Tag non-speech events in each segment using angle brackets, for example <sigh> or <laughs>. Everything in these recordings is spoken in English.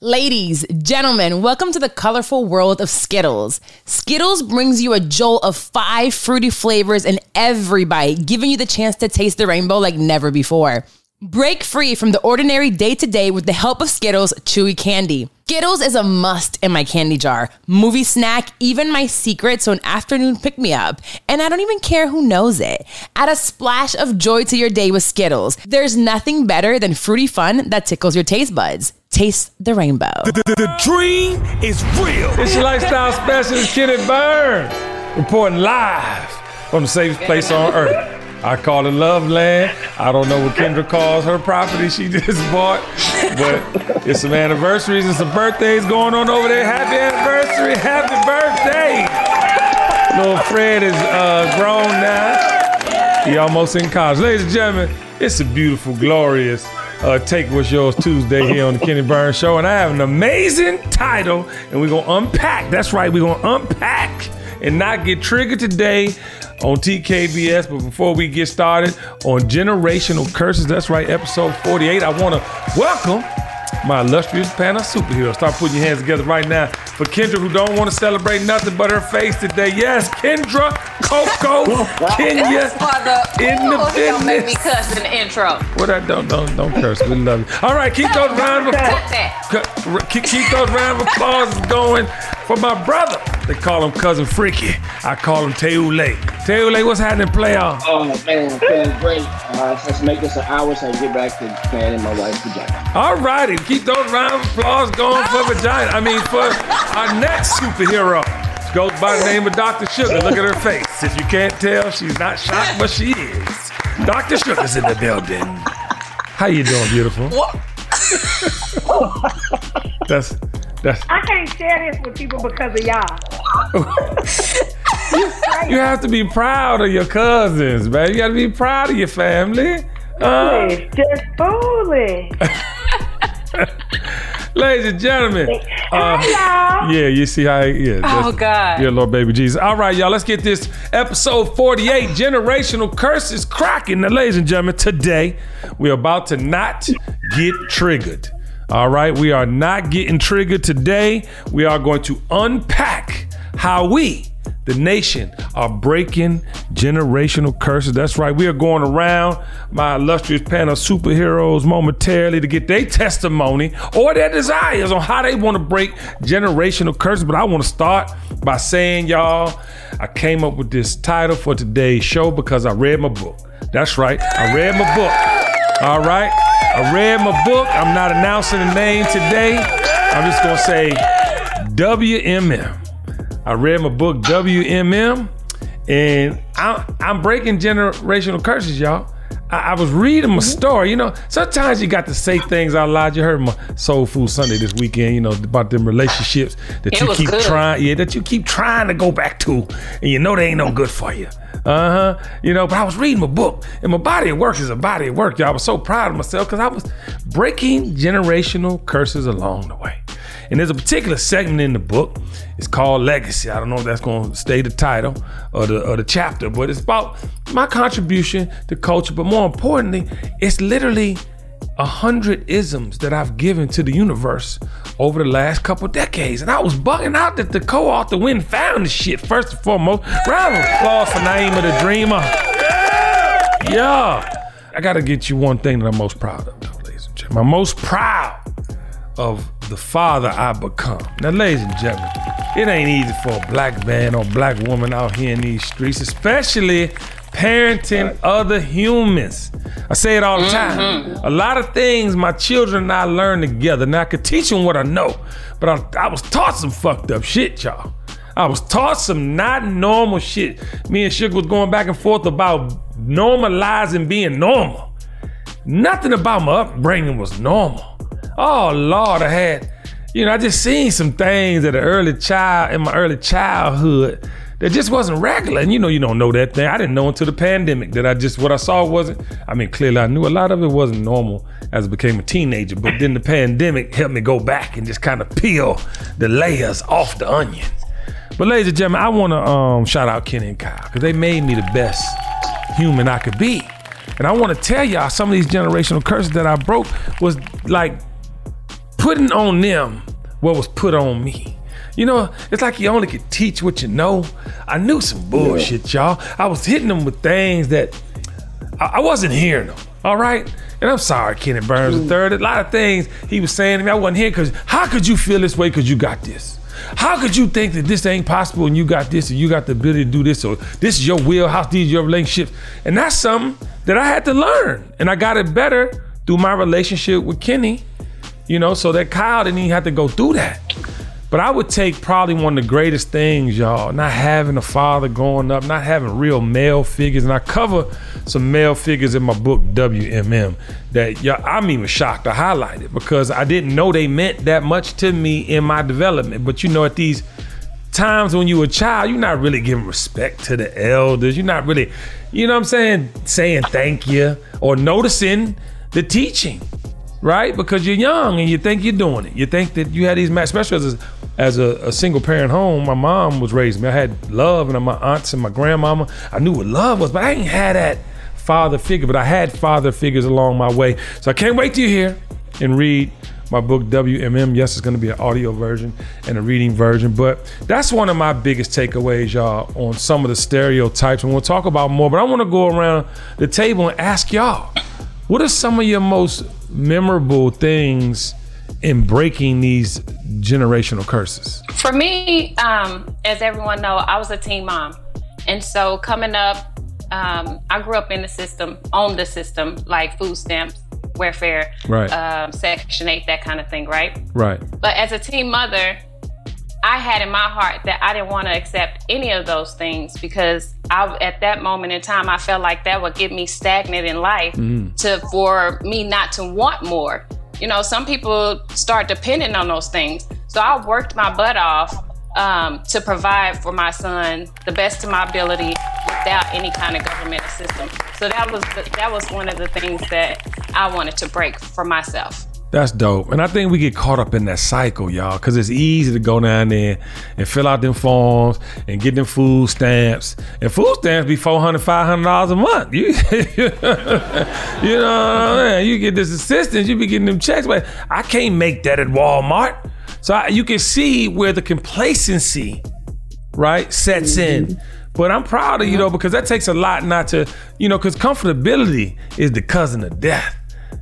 Ladies, gentlemen, welcome to the colorful world of Skittles. Skittles brings you a jolt of five fruity flavors in every bite, giving you the chance to taste the rainbow like never before. Break free from the ordinary day to day with the help of Skittles Chewy Candy. Skittles is a must in my candy jar, movie snack, even my secret, so an afternoon pick me up. And I don't even care who knows it. Add a splash of joy to your day with Skittles. There's nothing better than fruity fun that tickles your taste buds. Taste the rainbow. The, the, the dream is real. It's your lifestyle specialist, Kenny Burns, reporting live from the safest place on earth. I call it Love Land. I don't know what Kendra calls her property she <laughs> just bought, but it's some anniversaries and some birthdays going on over there. Happy anniversary, happy birthday. Little Fred is uh, grown now. He almost in college. Ladies and gentlemen, it's a beautiful, glorious uh, Take What's Yours Tuesday here on the Kenny Burns Show. And I have an amazing title, and we're to unpack. That's right, we're to unpack and not get triggered today on TKBS. But before we get started on generational curses, that's right, episode 48, I want to welcome my illustrious panel of superheroes. Start putting your hands together right now for Kendra, who don't want to celebrate nothing but her face today. Yes, Kendra, Coco, <laughs> Kenya, in the business. make me cuss in the intro. What I don't don't don't curse. We love you. All right, keep those round of applause. Keep, keep those round of applause going for my brother. They call him cousin Freaky. I call him Teule. Teule, what's happening, playoff? Oh man, I'm feeling great. Uh, let's make this an hour so I can get back to playing in my wife's vagina. All righty, keep those round of applause going for vagina. I mean, for our next superhero. She goes by the name of Dr. Sugar. Look at her face. If you can't tell, she's not shocked, but she is. Dr. Sugar's in the building. How you doing, beautiful? <laughs> that's that's. I can't share this with people because of y'all. <laughs> You have to be proud of your cousins, man. You got to be proud of your family. Uh, It's just fooling. <laughs> ladies and gentlemen. uh, Hey. Yeah, you see how, yeah. Oh, God. Yeah, Lord, baby Jesus. All right, y'all, let's get this episode 48 Generational Curses cracking. Now, ladies and gentlemen, today we're about to not get triggered. All right, we are not getting triggered today. We are going to unpack how we, the nation, are breaking generational curses. That's right, we are going around my illustrious panel of superheroes momentarily to get their testimony or their desires on how they want to break generational curses. But I want to start by saying, y'all, I came up with this title for today's show because I read my book. That's right, I read my book. All right, I read my book. I'm not announcing the name today. I'm just gonna say WMM. I read my book WMM, and I, I'm breaking generational curses, y'all. I, I was reading my story. You know, sometimes you got to say things out loud. You heard my Soul Food Sunday this weekend. You know about them relationships that It you keep good. trying, yeah, that you keep trying to go back to, and you know they ain't no good for you. Uh huh. You know, but I was reading my book, and my body of work is a body of work, y'all. I was so proud of myself because I was breaking generational curses along the way. And there's a particular segment in the book. It's called Legacy. I don't know if that's going to stay the title or the or the chapter, but it's about my contribution to culture. But more importantly, it's literally a hundred isms that I've given to the universe over the last couple decades. And I was bugging out that the co-author went and found the shit first and foremost. Round of applause for Naima the Dreamer. Yeah. I gotta get you one thing that I'm most proud of, ladies and gentlemen. I'm most proud of the father I become. Now, ladies and gentlemen, it ain't easy for a black man or black woman out here in these streets, especially parenting other humans. I say it all the time. Mm-hmm. A lot of things my children and I learn together. Now I could teach them what I know, but I, I was taught some fucked up shit, y'all. I was taught some not normal shit. Me and Sugar was going back and forth about normalizing being normal. Nothing about my upbringing was normal. Oh Lord, I had, you know, I just seen some things at an early child in my early childhood that just wasn't regular. And you know, you don't know that thing. I didn't know until the pandemic that I just what I saw wasn't. I mean, clearly I knew a lot of it wasn't normal as I became a teenager. But then the pandemic helped me go back and just kind of peel the layers off the onion. But ladies and gentlemen, I want to um, shout out Kenny and Kyle because they made me the best human I could be. And I want to tell y'all some of these generational curses that I broke was like putting on them what was put on me. You know, it's like you only could teach what you know. I knew some bullshit, y'all. I was hitting them with things that I, I wasn't hearing them. All right. And I'm sorry, Kenny Burns III. A lot of things he was saying to me, I wasn't here because how could you feel this way because you got this? How could you think that this ain't possible and you got this and you got the ability to do this or this is your wheelhouse, these are your relationships? And that's something that I had to learn. And I got it better through my relationship with Kenny, you know, so that Kyle didn't even have to go through that. But I would take probably one of the greatest things, y'all, not having a father growing up, not having real male figures. And I cover some male figures in my book, WMM, that y'all, I'm even shocked to highlight it because I didn't know they meant that much to me in my development. But you know, at these times when you were a child, you're not really giving respect to the elders. You're not really, you know what I'm saying, saying thank you or noticing the teaching right? Because you're young and you think you're doing it. You think that you had these, matches, especially as a, as a, a single parent home. My mom was raising me. I had love, and my aunts and my grandmama. I knew what love was, but I ain't had that father figure. But I had father figures along my way. So I can't wait to hear and read my book WMM. Yes, it's going to be an audio version and a reading version, but that's one of my biggest takeaways, y'all, on some of the stereotypes. And we'll talk about more. But I want to go around the table and ask y'all, what are some of your most memorable things in breaking these generational curses? For me, um, as everyone know, I was a teen mom, and so coming up, um, I grew up in the system, on the system, like food stamps, welfare, Right. um, Section Eight, that kind of thing, right? Right. But as a teen mother, I had in my heart that I didn't want to accept any of those things because I, at that moment in time, I felt like that would get me stagnant in life to for me not to want more. You know, some people start depending on those things. So I worked my butt off um, to provide for my son the best of my ability without any kind of government assistance. So that was the, that was one of the things that I wanted to break for myself. That's dope. And I think we get caught up in that cycle, y'all, because it's easy to go down there and fill out them forms and get them food stamps. And food stamps be $400, $500 a month. You, <laughs> you know what I mean? You get this assistance, you be getting them checks, but I can't make that at Walmart. So I, you can see where the complacency, right, sets mm-hmm. in. But I'm proud of you though, because that takes a lot not to, you know, because comfortability is the cousin of death.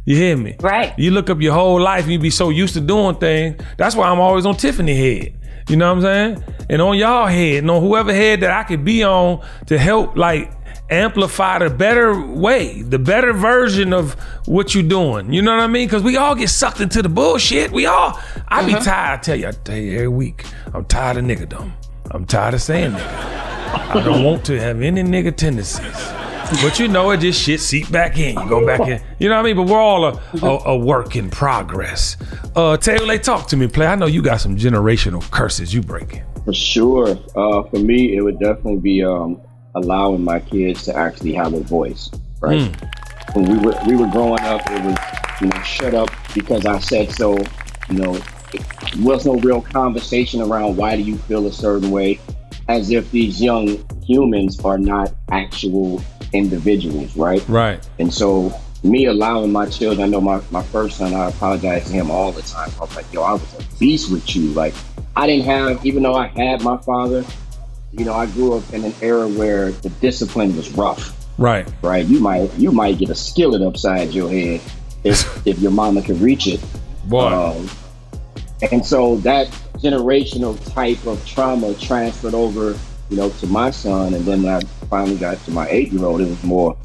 You hear me? Right. You look up your whole life and you be so used to doing things. That's why I'm always on Tiffany head. You know what I'm saying? And on y'all head and on whoever head that I could be on to help like amplify the better way, the better version of what you're doing. You know what I mean? Because we all get sucked into the bullshit. We all, I be mm-hmm. tired. I tell you, I tell you every week, I'm tired of niggerdom. I'm tired of saying nigga. I don't want to have any nigga tendencies. But you know, it just shit seep back in. You go back in. You know what I mean? But we're all a, a, a work in progress. Uh, Taylor, talk to me, play. I know you got some generational curses you breaking. For sure. Uh, for me, it would definitely be um, allowing my kids to actually have a voice. Right. When we were we were growing up, it was you know shut up because I said so. You know, it was no real conversation around why do you feel a certain way, as if these young humans are not actual individuals, right? Right. And so me allowing my children, I know my, my first son, I apologize to him all the time. I was like, yo, I was a beast with you. Like I didn't have, even though I had my father, you know, I grew up in an era where the discipline was rough, Right. right? You might you might get a skillet upside your head if <laughs> if your mama can reach it. Boy. Um, and so that generational type of trauma transferred over, you know, to my son. And then when I finally got to my eight year old. It was more,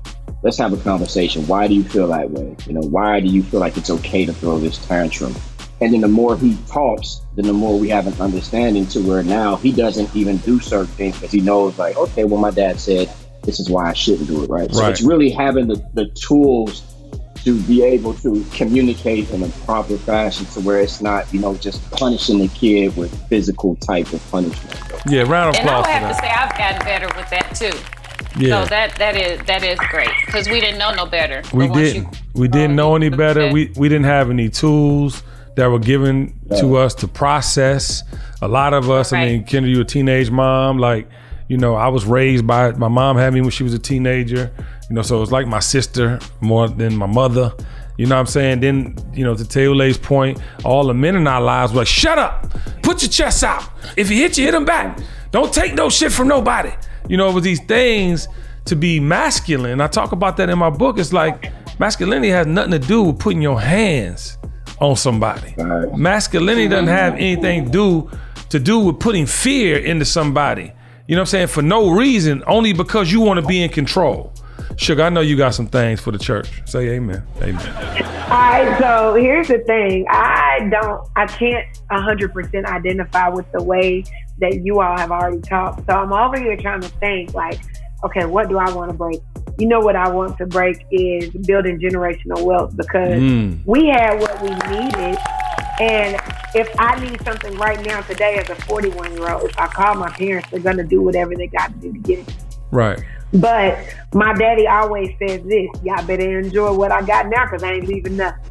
let's have a conversation. Why do you feel that way? You know, why do you feel like it's okay to throw this tantrum? And then the more he talks, then the more we have an understanding to where now he doesn't even do certain things because he knows, like, okay, well, my dad said this is why I shouldn't do it, right? So it's really having the, the tools to be able to communicate in a proper fashion to where it's not, you know, just punishing the kid with physical type of punishment. Yeah, round of applause. And I applause would for have to say I've gotten better with that too. Yeah. So that that is that is great because we didn't know no better. we didn't. you- we didn't know any uh, better. okay. We we didn't have any tools that were given to us to process. A lot of us, I mean, Kendra, you a teenage mom, like, you know, I was raised by my mom had me when she was a teenager. You know, so it was like my sister more than my mother. You know what I'm saying? Then, you know, to Teole's point, all the men in our lives were like, shut up, put your chest out. If he hit you, hit him back. Don't take no shit from nobody. You know, with these things to be masculine. I talk about that in my book. It's like masculinity has nothing to do with putting your hands on somebody. Masculinity doesn't have anything to do to do with putting fear into somebody. You know what I'm saying? For no reason, only because you want to be in control. Sugar, I know you got some things for the church. Say amen. Amen. All right, so here's the thing. I don't, I can't 100% identify with the way that you all have already talked. So I'm over here trying to think, like, okay, what do I want to break? You know what I want to break is building generational wealth because Mm. we had what we needed. And if I need something right now today as a 41 year old, if I call my parents, they're going to do whatever they got to do to get it. Right. But my daddy always says this: y'all better enjoy what I got now because I ain't leaving nothing.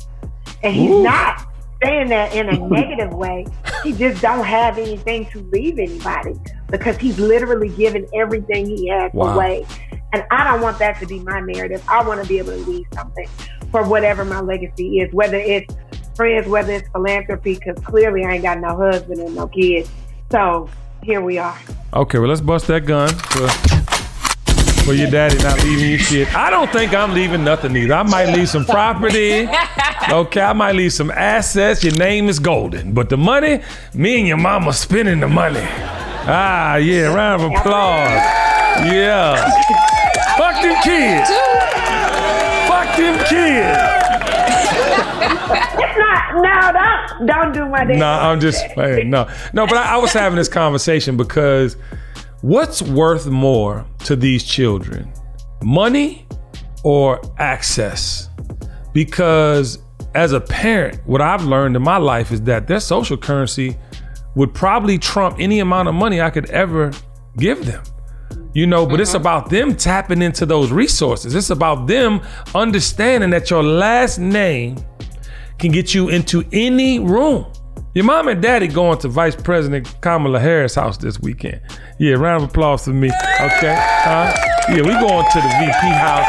And he's Ooh. not saying that in a <laughs> negative way. He just don't have anything to leave anybody because he's literally given everything he has Wow. away. And I don't want that to be my narrative. I want to be able to leave something for whatever my legacy is, whether it's friends, whether it's philanthropy, because clearly I ain't got no husband and no kids. So here we are. Okay, well let's bust that gun for for your daddy not leaving you shit. I don't think I'm leaving nothing either. I might leave some property. <laughs> Okay, I might leave some assets. Your name is golden. But the money, me and your mama spending the money. Ah, yeah, round of applause. Yeah. Fuck them kids. Fuck them kids. It's not, no, don't, don't do my dad. No, I'm just playing. No, no, but I, I was having this conversation because what's worth more to these children, money or access? Because as a parent, what I've learned in my life is that their social currency would probably trump any amount of money I could ever give them. You know, but it's mm-hmm. about them tapping into those resources. It's about them understanding that your last name can get you into any room. Your mom and daddy going to Vice President Kamala Harris' house this weekend. Yeah, round of applause for me. Okay. Huh? Yeah, we going to the VP house.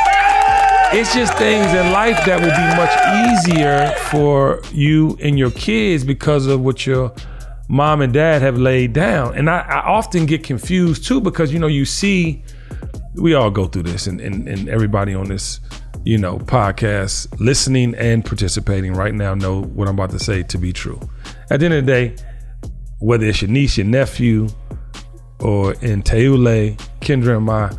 It's just things in life that will be much easier for you and your kids because of what your mom and dad have laid down. And I, I often get confused too because you know you see we all go through this and, and, and everybody on this you know podcast listening and participating right now know what i'm about to say to be true at the end of the day whether it's your niece your nephew or in Teule, Kendra and my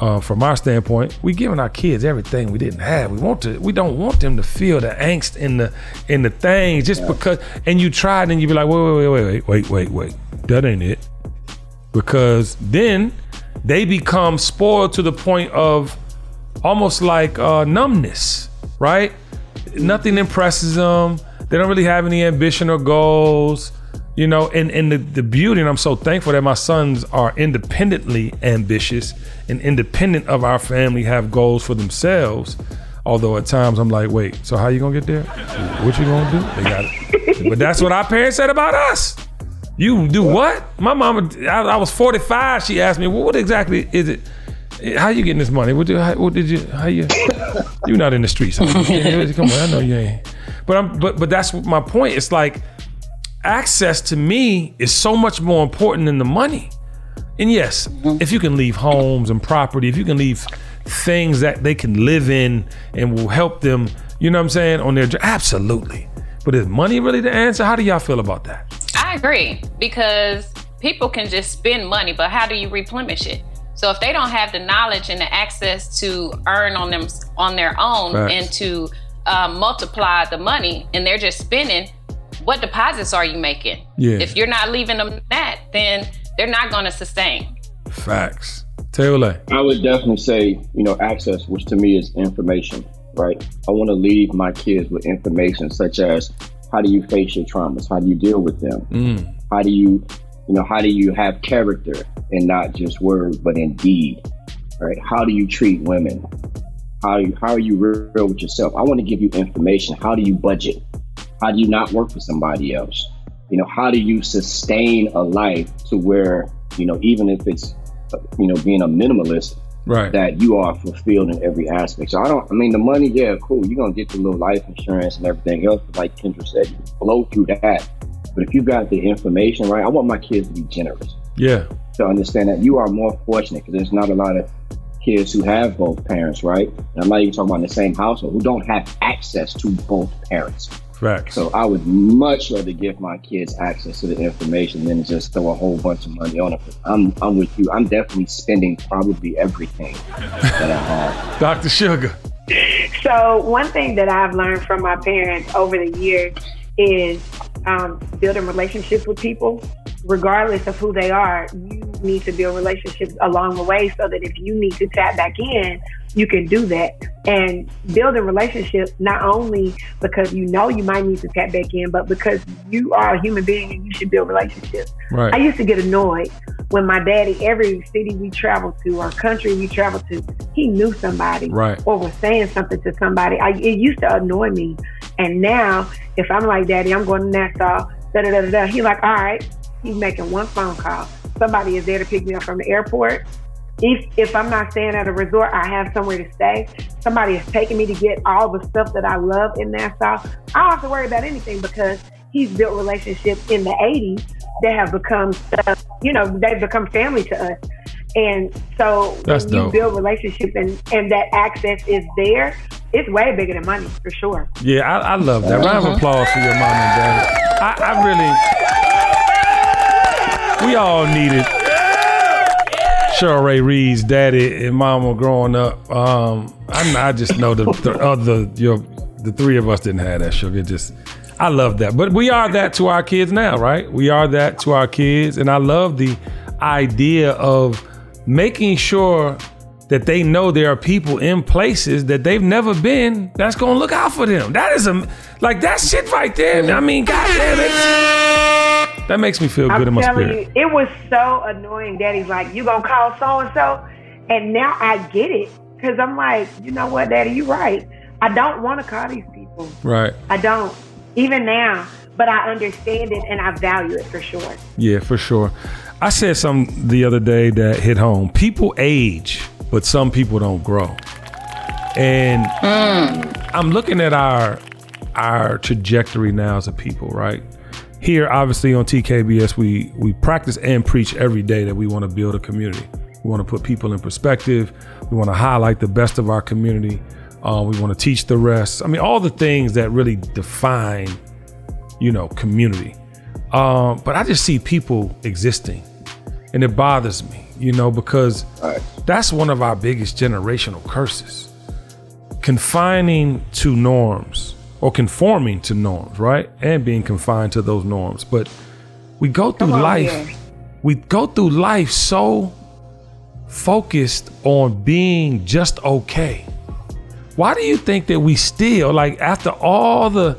uh, from our standpoint, we giving our kids everything we didn't have. We want to. We don't want them to feel the angst in the in the things just because. And you tried, and you be like, wait, wait, wait, wait, wait, wait, wait. That ain't it. Because then they become spoiled to the point of almost like uh, numbness, right? Nothing impresses them. They don't really have any ambition or goals, you know. And and the, the beauty, and I'm so thankful that my sons are independently ambitious and independent of our family, have goals for themselves. Although at times I'm like, wait, so how you gonna get there? What you gonna do? They got it. but that's what our parents said about us. You do what? My mama, I, I was 45. She asked me, well, what exactly is it? How you getting this money? What, do, how, what did you? How you? You not in the streets? <laughs> Come on, I know you ain't. But I'm. But but that's my point. It's like access to me is so much more important than the money. And yes, mm-hmm. if you can leave homes and property, if you can leave things that they can live in and will help them, you know what I'm saying, on their journey, absolutely. But is money really the answer? How do y'all feel about that? I agree because people can just spend money, but how do you replenish it? So if they don't have the knowledge and the access to earn on them on their own Facts. and to uh, multiply the money, and they're just spending, what deposits are you making? Yeah. If you're not leaving them that, then they're not going to sustain. Facts. Taylor. I would definitely say, you know, access, which to me is information, right? I want to leave my kids with information such as how do you face your traumas? How do you deal with them? Mm. How do you, you know, how do you have character and not just word, but in deed, right? How do you treat women? How, how are you real with yourself? I want to give you information. How do you budget? How do you not work for somebody else? You know, how do you sustain a life to where, you know, even if it's, you know, being a minimalist, Right. that you are fulfilled in every aspect. So I don't. I mean, the money, yeah, cool. You're gonna get the little life insurance and everything else. But like Kendra said, you blow through that. But if you got the information right, I want my kids to be generous Yeah. to understand that you are more fortunate because there's not a lot of kids who have both parents, right? And I'm not even talking about in the same household who don't have access to both parents. Facts. So I would much rather give my kids access to the information than just throw a whole bunch of money on it. I'm I'm with you. I'm definitely spending probably everything that I have. <laughs> Dr. Sugar. So one thing that I've learned from my parents over the years is um, building relationships with people, regardless of who they are. You need to build relationships along the way so that if you need to tap back in, you can do that. And building relationships not only because you know you might need to tap back in, but because you are a human being and you should build relationships. Right. I used to get annoyed when my daddy, every city we traveled to or country we traveled to, he knew somebody Right. or was saying something to somebody. I, it used to annoy me. And now, if I'm like, Daddy, I'm going to Nassau, da da da da, he's like, all right, he's making one phone call. Somebody is there to pick me up from the airport. If, if I'm not staying at a resort, I have somewhere to stay. Somebody is taking me to get all the stuff that I love in Nassau. I don't have to worry about anything because he's built relationships in the 80s that have become stuff, you know, they've become family to us. And so That's you dope. build relationships and, and that access is there, it's way bigger than money for sure. Yeah, I, I love that. Round of applause for your mom and dad. I, I really, we all needed Cheryl Ray Reed's daddy and mama growing up. Um, I, I just know the, the other, your, the three of us didn't have that sugar. It just, I love that. But we are that to our kids now, right? We are that to our kids, and I love the idea of making sure that they know there are people in places that they've never been that's gonna look out for them. That is a like that shit right there. I mean, goddamn it. That makes me feel good I'm in my spirit. you, it was so annoying. Daddy's like, you gonna call so and so, and now I get it because I'm like, you know what, Daddy, you right. I don't want to call these people. Right. I don't, even now. But I understand it and I value it for sure. Yeah, for sure. I said something the other day that hit home. People age, but some people don't grow. And I'm looking at our our trajectory now as a people, right? Here, obviously on TKBS, we we practice and preach every day that we want to build a community. We want to put people in perspective. We want to highlight the best of our community. Uh, we want to teach the rest. I mean, all the things that really define, you know, community. Um, but I just see people existing, and it bothers me, you know, because Right. That's one of our biggest generational curses. Confining to norms or conforming to norms, right? And being confined to those norms. But we go through life, here. we go through life so focused on being just okay. Why do you think that we still, like, after all the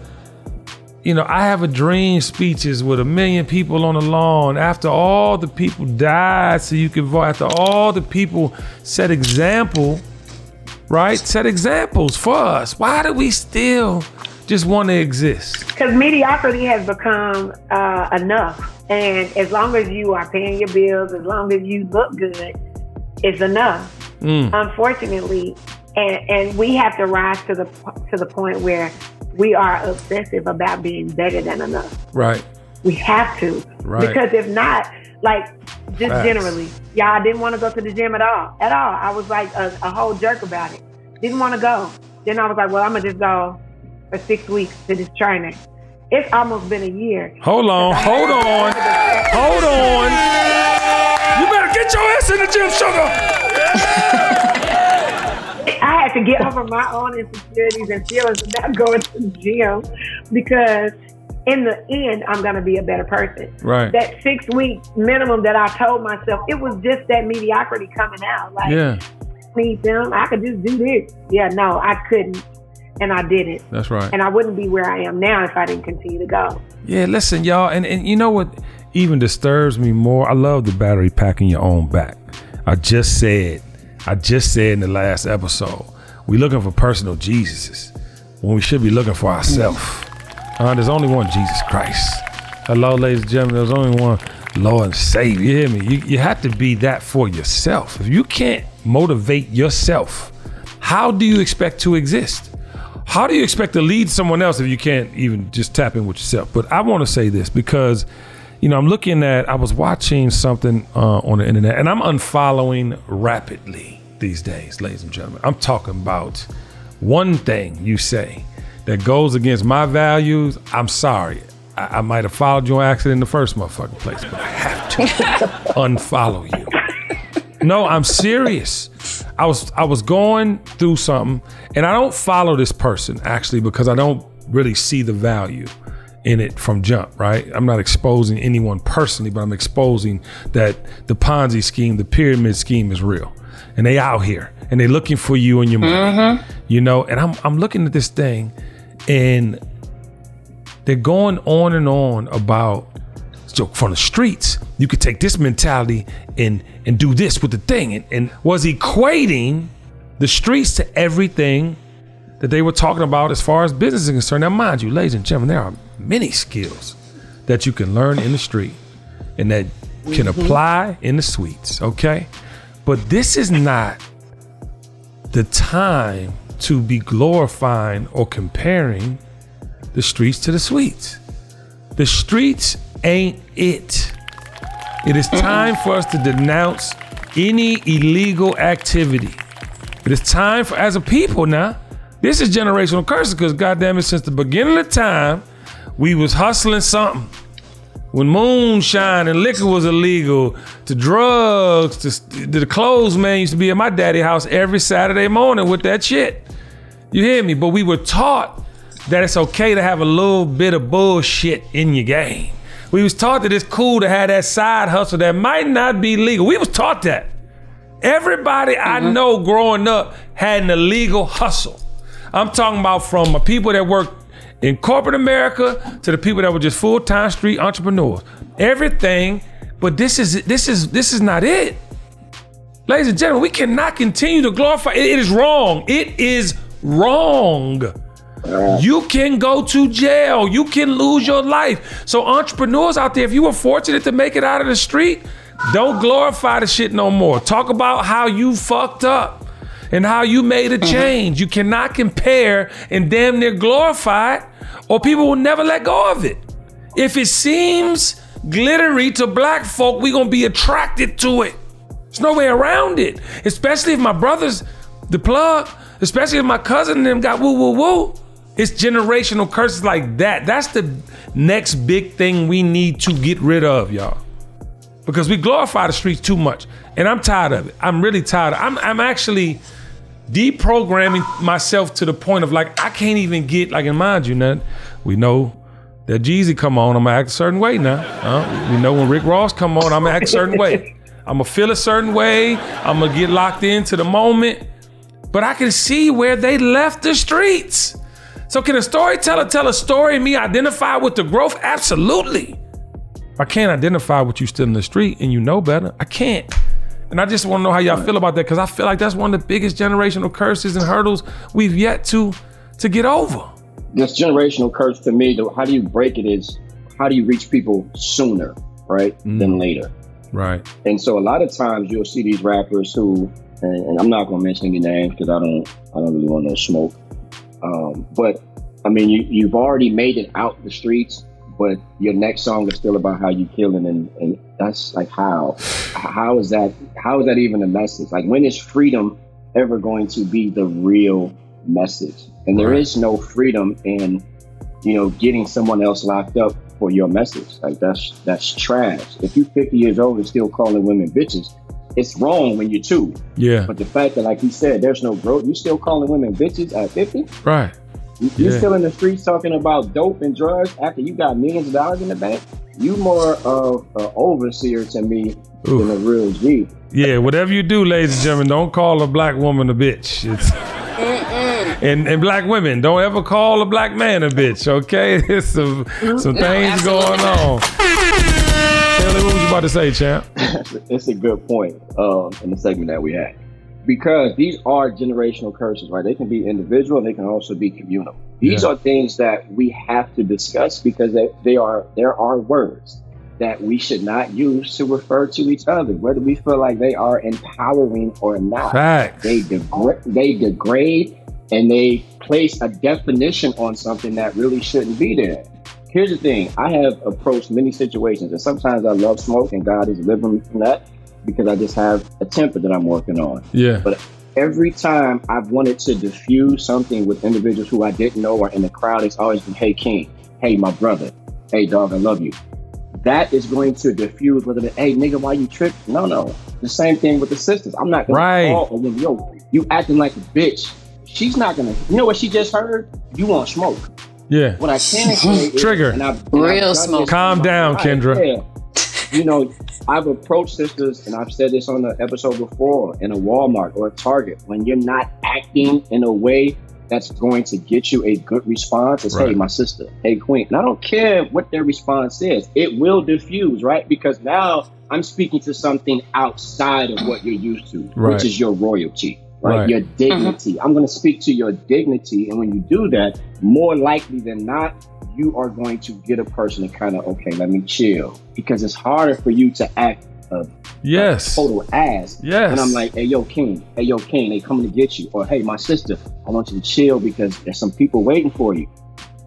you know, I have a dream speeches with a million people on the lawn. After all the people died, so you can vote. After all the people set example, right? Set examples for us. Why do we still just want to exist? Because mediocrity has become uh, enough. And as long as you are paying your bills, as long as you look good, it's enough. Unfortunately, and, and we have to rise to the to the point where we are obsessive about being better than enough. Right. We have to. Right. Because if not, like just Facts. generally, y'all I didn't want to go to the gym at all. At all. I was like a, a whole jerk about it. Didn't want to go. Then I was like, well, I'm gonna just go for six weeks to this training. It's almost been a year. Hold on. Hold on. Hold on. You better get your ass in the gym, sugar. To get over my own insecurities and feelings about going to the gym because in the end, I'm going to be a better person. Right. That six week minimum that I told myself, it was just that mediocrity coming out. Like, Yeah, need them. I could just do this. Yeah, no, I couldn't. And I didn't. that's right. And I wouldn't be where I am now if I didn't continue to go. Yeah, listen, y'all, and, and you know what even disturbs me more? I love the battery packing your own back. I just said, I just said in the last episode, we looking for personal Jesuses when we should be looking for ourselves. Uh, there's only one Jesus Christ. Hello, ladies and gentlemen. There's only one. Lord and Savior. You hear me? You, you have to be that for yourself. If you can't motivate yourself, how do you expect to exist? How do you expect to lead someone else if you can't even just tap in with yourself? But I want to say this because, you know, I'm looking at, I was watching something uh, on the internet and I'm unfollowing rapidly these days, ladies and gentlemen. I'm talking about one thing you say that goes against my values. I'm sorry. I, I might have followed you on accident in the first motherfucking place, but I have to <laughs> unfollow you. No, I'm serious. I was I was going through something, and I don't follow this person actually because I don't really see the value in it from jump. Right? I'm not exposing anyone personally, but I'm exposing that the Ponzi scheme, the pyramid scheme, is real, and they out here and they're looking for you and your money. Mm-hmm. You know, and I'm I'm looking at this thing, and they're going on and on about so from the streets you could take this mentality and and do this with the thing. And, and was equating the streets to everything that they were talking about as far as business is concerned. Now mind you ladies and gentlemen there are many skills that you can learn in the street and that can mm-hmm. apply in the suites okay but this is not the time to be glorifying or comparing the streets to the suites. The streets ain't it. It is time for us to denounce any illegal activity. It is time for, as a people now, this is generational curses because goddamn it, since the beginning of time, we was hustling something. When moonshine and liquor was illegal, to drugs, to, to the clothes man used to be at my daddy house every Saturday morning with that shit. You hear me? But we were taught that it's okay to have a little bit of bullshit in your game. We was taught that it's cool to have that side hustle that might not be legal. We was taught that. Everybody I mm-hmm. know growing up had an illegal hustle. I'm talking about from people that work in corporate America to the people that were just full-time street entrepreneurs. Everything, but this is this is this is not it. Ladies and gentlemen, we cannot continue to glorify. It- it is wrong. It is wrong. You can go to jail. You can lose your life. So entrepreneurs out there, if you were fortunate to make it out of the street, don't glorify the shit no more. Talk about how you fucked up and how you made a mm-hmm. change. You cannot compare and damn near glorify it, or people will never let go of it. If it seems glittery to black folk, we gonna be attracted to it. There's no way around it. Especially if my brothers, the plug, especially if my cousin and them got woo woo woo. It's generational curses like that. That's the next big thing we need to get rid of, y'all. Because we glorify the streets too much. And I'm tired of it. I'm really tired. I'm I'm actually deprogramming myself to the point of like I can't even get like and mind you, none. We know that Jeezy come on, I'm gonna act a certain way now. Uh, we know when Rick Ross come on, I'm gonna act a certain way. I'm gonna feel a certain way. I'm gonna get locked into the moment. But I can see where they left the streets. So can a storyteller tell a story and me identify with the growth? Absolutely. I can't identify with you still in the street and you know better. I can't. And I just want to know how y'all feel about that because I feel like that's one of the biggest generational curses and hurdles we've yet to to get over. this generational curse to me, the, how do you break it is how do you reach people sooner, right, than later? Right. And so a lot of times you'll see these rappers who, and, and I'm not going to mention any names because I don't, I don't really want no smoke. Um, but I mean, you, you've already made it out the streets, but your next song is still about how you killing, and, and that's like how, how is that, how is that even a message? Like when is freedom ever going to be the real message? And there Right. is no freedom in, you know, getting someone else locked up for your message. Like that's that's trash. If you're 50 years old and still calling women bitches, it's wrong when you're two. Yeah. But the fact that, like you said, there's no growth. You still calling women bitches at 50? Right. You, You're Yeah. still in the streets talking about dope and drugs after you got millions of dollars in the bank. You more of an overseer to me than a real G. Yeah, whatever you do, ladies and gentlemen, don't call a black woman a bitch. It's, and and black women, don't ever call a black man a bitch. Okay, <laughs> there's some some things absolutely going on. Taylor, what was you about to say, champ? <laughs> it's a good point um, in the segment that we had because these are generational curses, right? They can be individual and they can also be communal. These Yeah. are things that we have to discuss because they, they are there are words that we should not use to refer to each other, whether we feel like they are empowering or not. Facts. They degrade, they degrade, and they place a definition on something that really shouldn't be there. Here's the thing: I have approached many situations, and sometimes I love smoke, and God is delivering me from that because I just have a temper that I'm working on. Yeah. But every time I've wanted to diffuse something with individuals who I didn't know or in the crowd, it's always been, "Hey, King. Hey, my brother. Hey, dog. I love you." That is going to diffuse whether the, hey, nigga, why you tripped? No, no. The same thing with the sisters. I'm not gonna Right. call a woman, yo, you acting like a bitch. She's not gonna. You know what she just heard? You want smoke. Yeah. What I can say <laughs> is, Trigger. and I've, and Real smoke. Calm down, life. Kendra. Yeah. You know, I've approached sisters, and I've said this on the episode before, in a Walmart or a Target, when you're not acting in a way that's going to get you a good response, it's Right. hey, my sister, hey, queen. And I don't care what their response is, it will diffuse, right? Because now I'm speaking to something outside of what you're used to, Right. which is your royalty. Right, Right. your mm-hmm. dignity. I'm going to speak to your dignity, and when you do that, more likely than not, you are going to get a person to kind of okay, let me chill, because it's harder for you to act a Yes. total ass. Yes. And I'm like, hey, yo, King, hey, yo, King, they coming to get you, or hey, my sister, I want you to chill because there's some people waiting for you.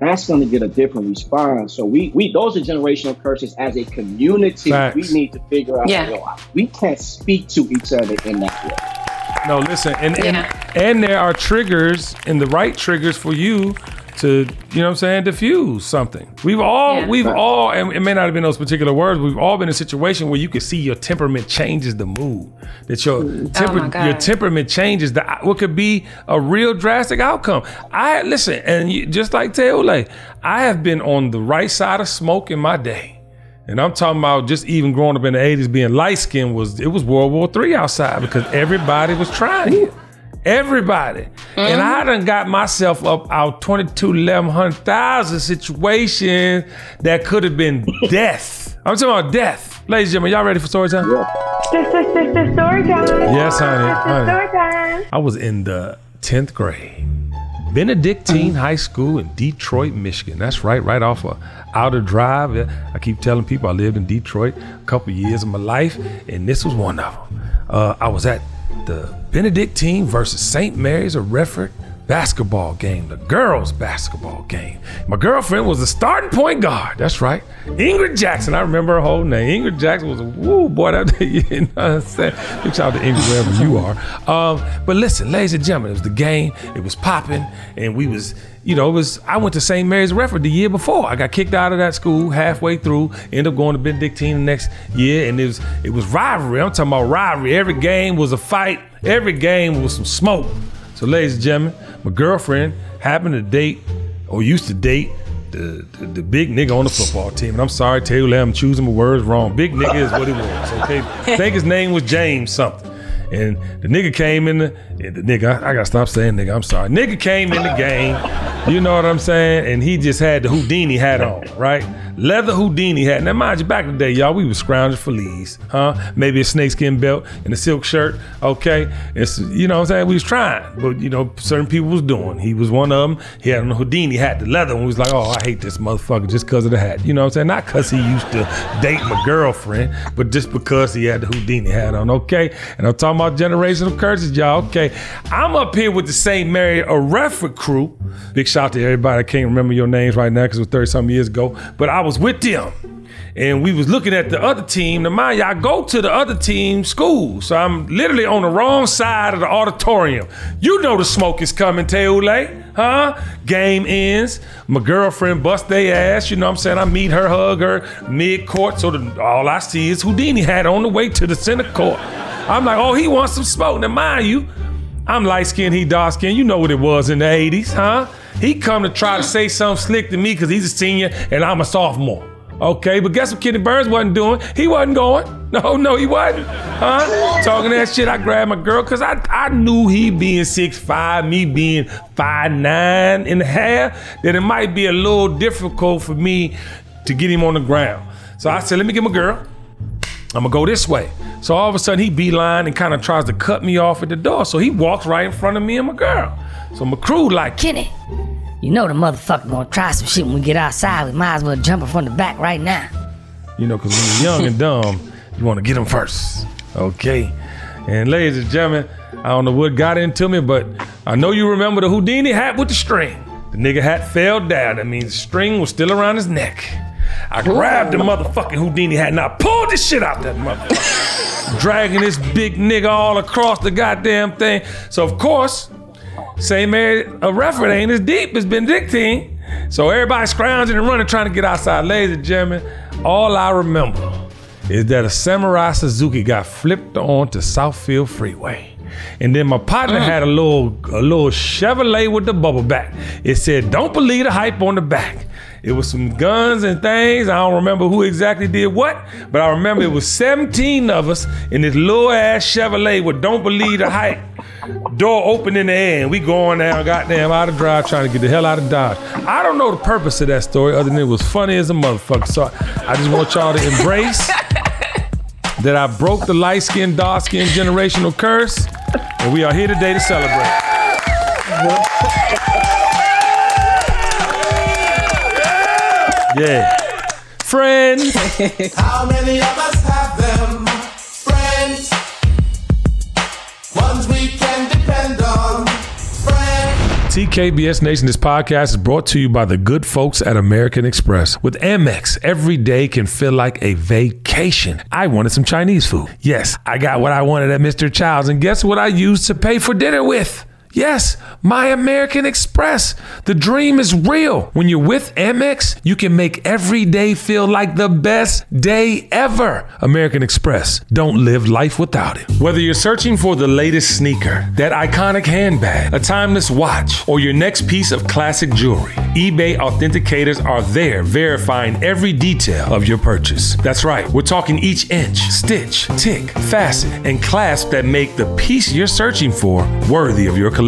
That's going to get a different response. So we, we, those are generational curses. As a community, Facts. we need to figure out. Yeah. yo, we can't speak to each other in that way. No, listen, and, Yeah. and and there are triggers and the right triggers for you to, you know what I'm saying, diffuse something. We've all Yeah. we've all and it may not have been those particular words, we've all been in a situation where you can see your temperament changes the mood. That your mm. oh temper Oh your temperament changes the uh, what could be a real drastic outcome. I listen, and you, just like Teole, I have been on the right side of smoke in my day. And I'm talking about just even growing up in the 80s, being light skinned was it was World War III outside because everybody was trying it. Everybody. And I done got myself up out 22, 1100,000 situations that could have been <laughs> death. I'm talking about death. Ladies and gentlemen, y'all ready for story time? Sister, sister, story time. Yes, honey, Sister, honey. story time. I was in the 10th grade. Benedictine High School in Detroit, Michigan. That's right, right off of Outer Drive. I keep telling people I lived in Detroit a couple years of my life, and this was one of them. Uh, I was at the Benedictine versus St. Mary's of Redford basketball game, the girls' basketball game. My girlfriend was the starting point guard. That's right. Ingrid Jackson. I remember her whole name. Ingrid Jackson was a woo boy. That, <laughs> you know what I'm saying? Big shout out to Ingrid wherever you are. Um, but listen, ladies and gentlemen, it was the game. It was popping, and we was, you know, it was. I went to St. Mary's Redford the year before. I got kicked out of that school halfway through. Ended up going to Benedictine the next year, and it was it was rivalry. I'm talking about rivalry. Every game was a fight. Every game was some smoke. So, ladies and gentlemen, my girlfriend happened to date or used to date the, the, the big nigga on the football team. And I'm sorry, Taylor, I'm choosing my words wrong. Big nigga is what he was. Okay, I <laughs> think his name was James something. And the nigga came in the, the nigga, I, I gotta stop saying nigga, I'm sorry. Nigga came in the game, you know what I'm saying? And he just had the Houdini hat on, right? Leather Houdini hat. Now, mind you, back in the day, y'all, we was scrounging for leads, huh? Maybe a snakeskin belt and a silk shirt, okay? It's, you know what I'm saying? We was trying, but, you know, certain people was doing. He was one of them. He had the Houdini hat, the leather one. We was like, oh, I hate this motherfucker just because of the hat. You know what I'm saying? Not because he used to date my girlfriend, but just because he had the Houdini hat on, okay? And I'm talking about generational curses, y'all, okay? I'm up here with the St. Mary a Redford crew. Big shout out to everybody. I can't remember your names right now because it was 30 something years ago, but I was with them. And we was looking at the other team. Now, mind you, I go to the other team school. So I'm literally on the wrong side of the auditorium. You know the smoke is coming, Teule, huh? Game ends. My girlfriend bust their ass. You know what I'm saying? I meet her, hug her mid-court. So the, all I see is Houdini hat on the way to the center court. I'm like, oh, he wants some smoke. Now, mind you, I'm light skinned, he dark skinned. You know what it was in the 80s, huh? He come to try to say something slick to me because he's a senior and I'm a sophomore. Okay, but guess what Kenny Burns wasn't doing? He wasn't going. <laughs> No, no, he wasn't. Huh? Talking that shit, I grabbed my girl because I, I knew he being 6'5, me being 5'9 and a half, that it might be a little difficult for me to get him on the ground. So I said, let me get my girl. I'm gonna go this way. So all of a sudden he beeline and kind of tries to cut me off at the door. So he walks right in front of me and my girl. So my crew like, Kenny, you know the motherfucker gonna try some shit when we get outside. We might as well jump her from the back right now. You know, because when you're young and dumb, you want to get them first. Okay. And ladies and gentlemen, I don't know what got into me, but I know you remember the Houdini hat with the string. The nigga hat fell down. That means the string was still around his neck. I grabbed the motherfucking Houdini hat and I pulled the shit out that motherfucker. Dragging this big nigga all across the goddamn thing. So of course, St. Mary a referee ain't as deep as Benedictine. So everybody scrounging and running trying to get outside. Ladies and gentlemen, all I remember is that a Samurai Suzuki got flipped onto Southfield Freeway. And then my partner mm. had a little a little Chevrolet with the bubble back. It said, "Don't believe the hype on the back." It was some guns and things. I don't remember who exactly did what, but I remember it was 17 of us in this little ass Chevrolet with "Don't believe the hype." Door open in the air, and we going down, goddamn, out of drive, trying to get the hell out of Dodge. I don't know the purpose of that story, other than it was funny as a motherfucker. So I just want y'all to embrace <laughs> that I broke the light skin, dark skin generational curse, and we are here today to celebrate. Yeah. Friends. How many of us have them? Friends. Ones we can depend on. Friends. TKBS Nation, this podcast is brought to you by the good folks at American Express. With Amex, every day can feel like a vacation. I wanted some Chinese food. Yes, I got what I wanted at Mr. Child's, and guess what I used to pay for dinner with? Yes, my American Express. The dream is real. When you're with Amex, you can make every day feel like the best day ever. American Express. Don't live life without it. Whether you're searching for the latest sneaker, that iconic handbag, a timeless watch, or your next piece of classic jewelry, eBay authenticators are there verifying every detail of your purchase. That's right, we're talking each inch, stitch, tick, facet, and clasp that make the piece you're searching for worthy of your collection.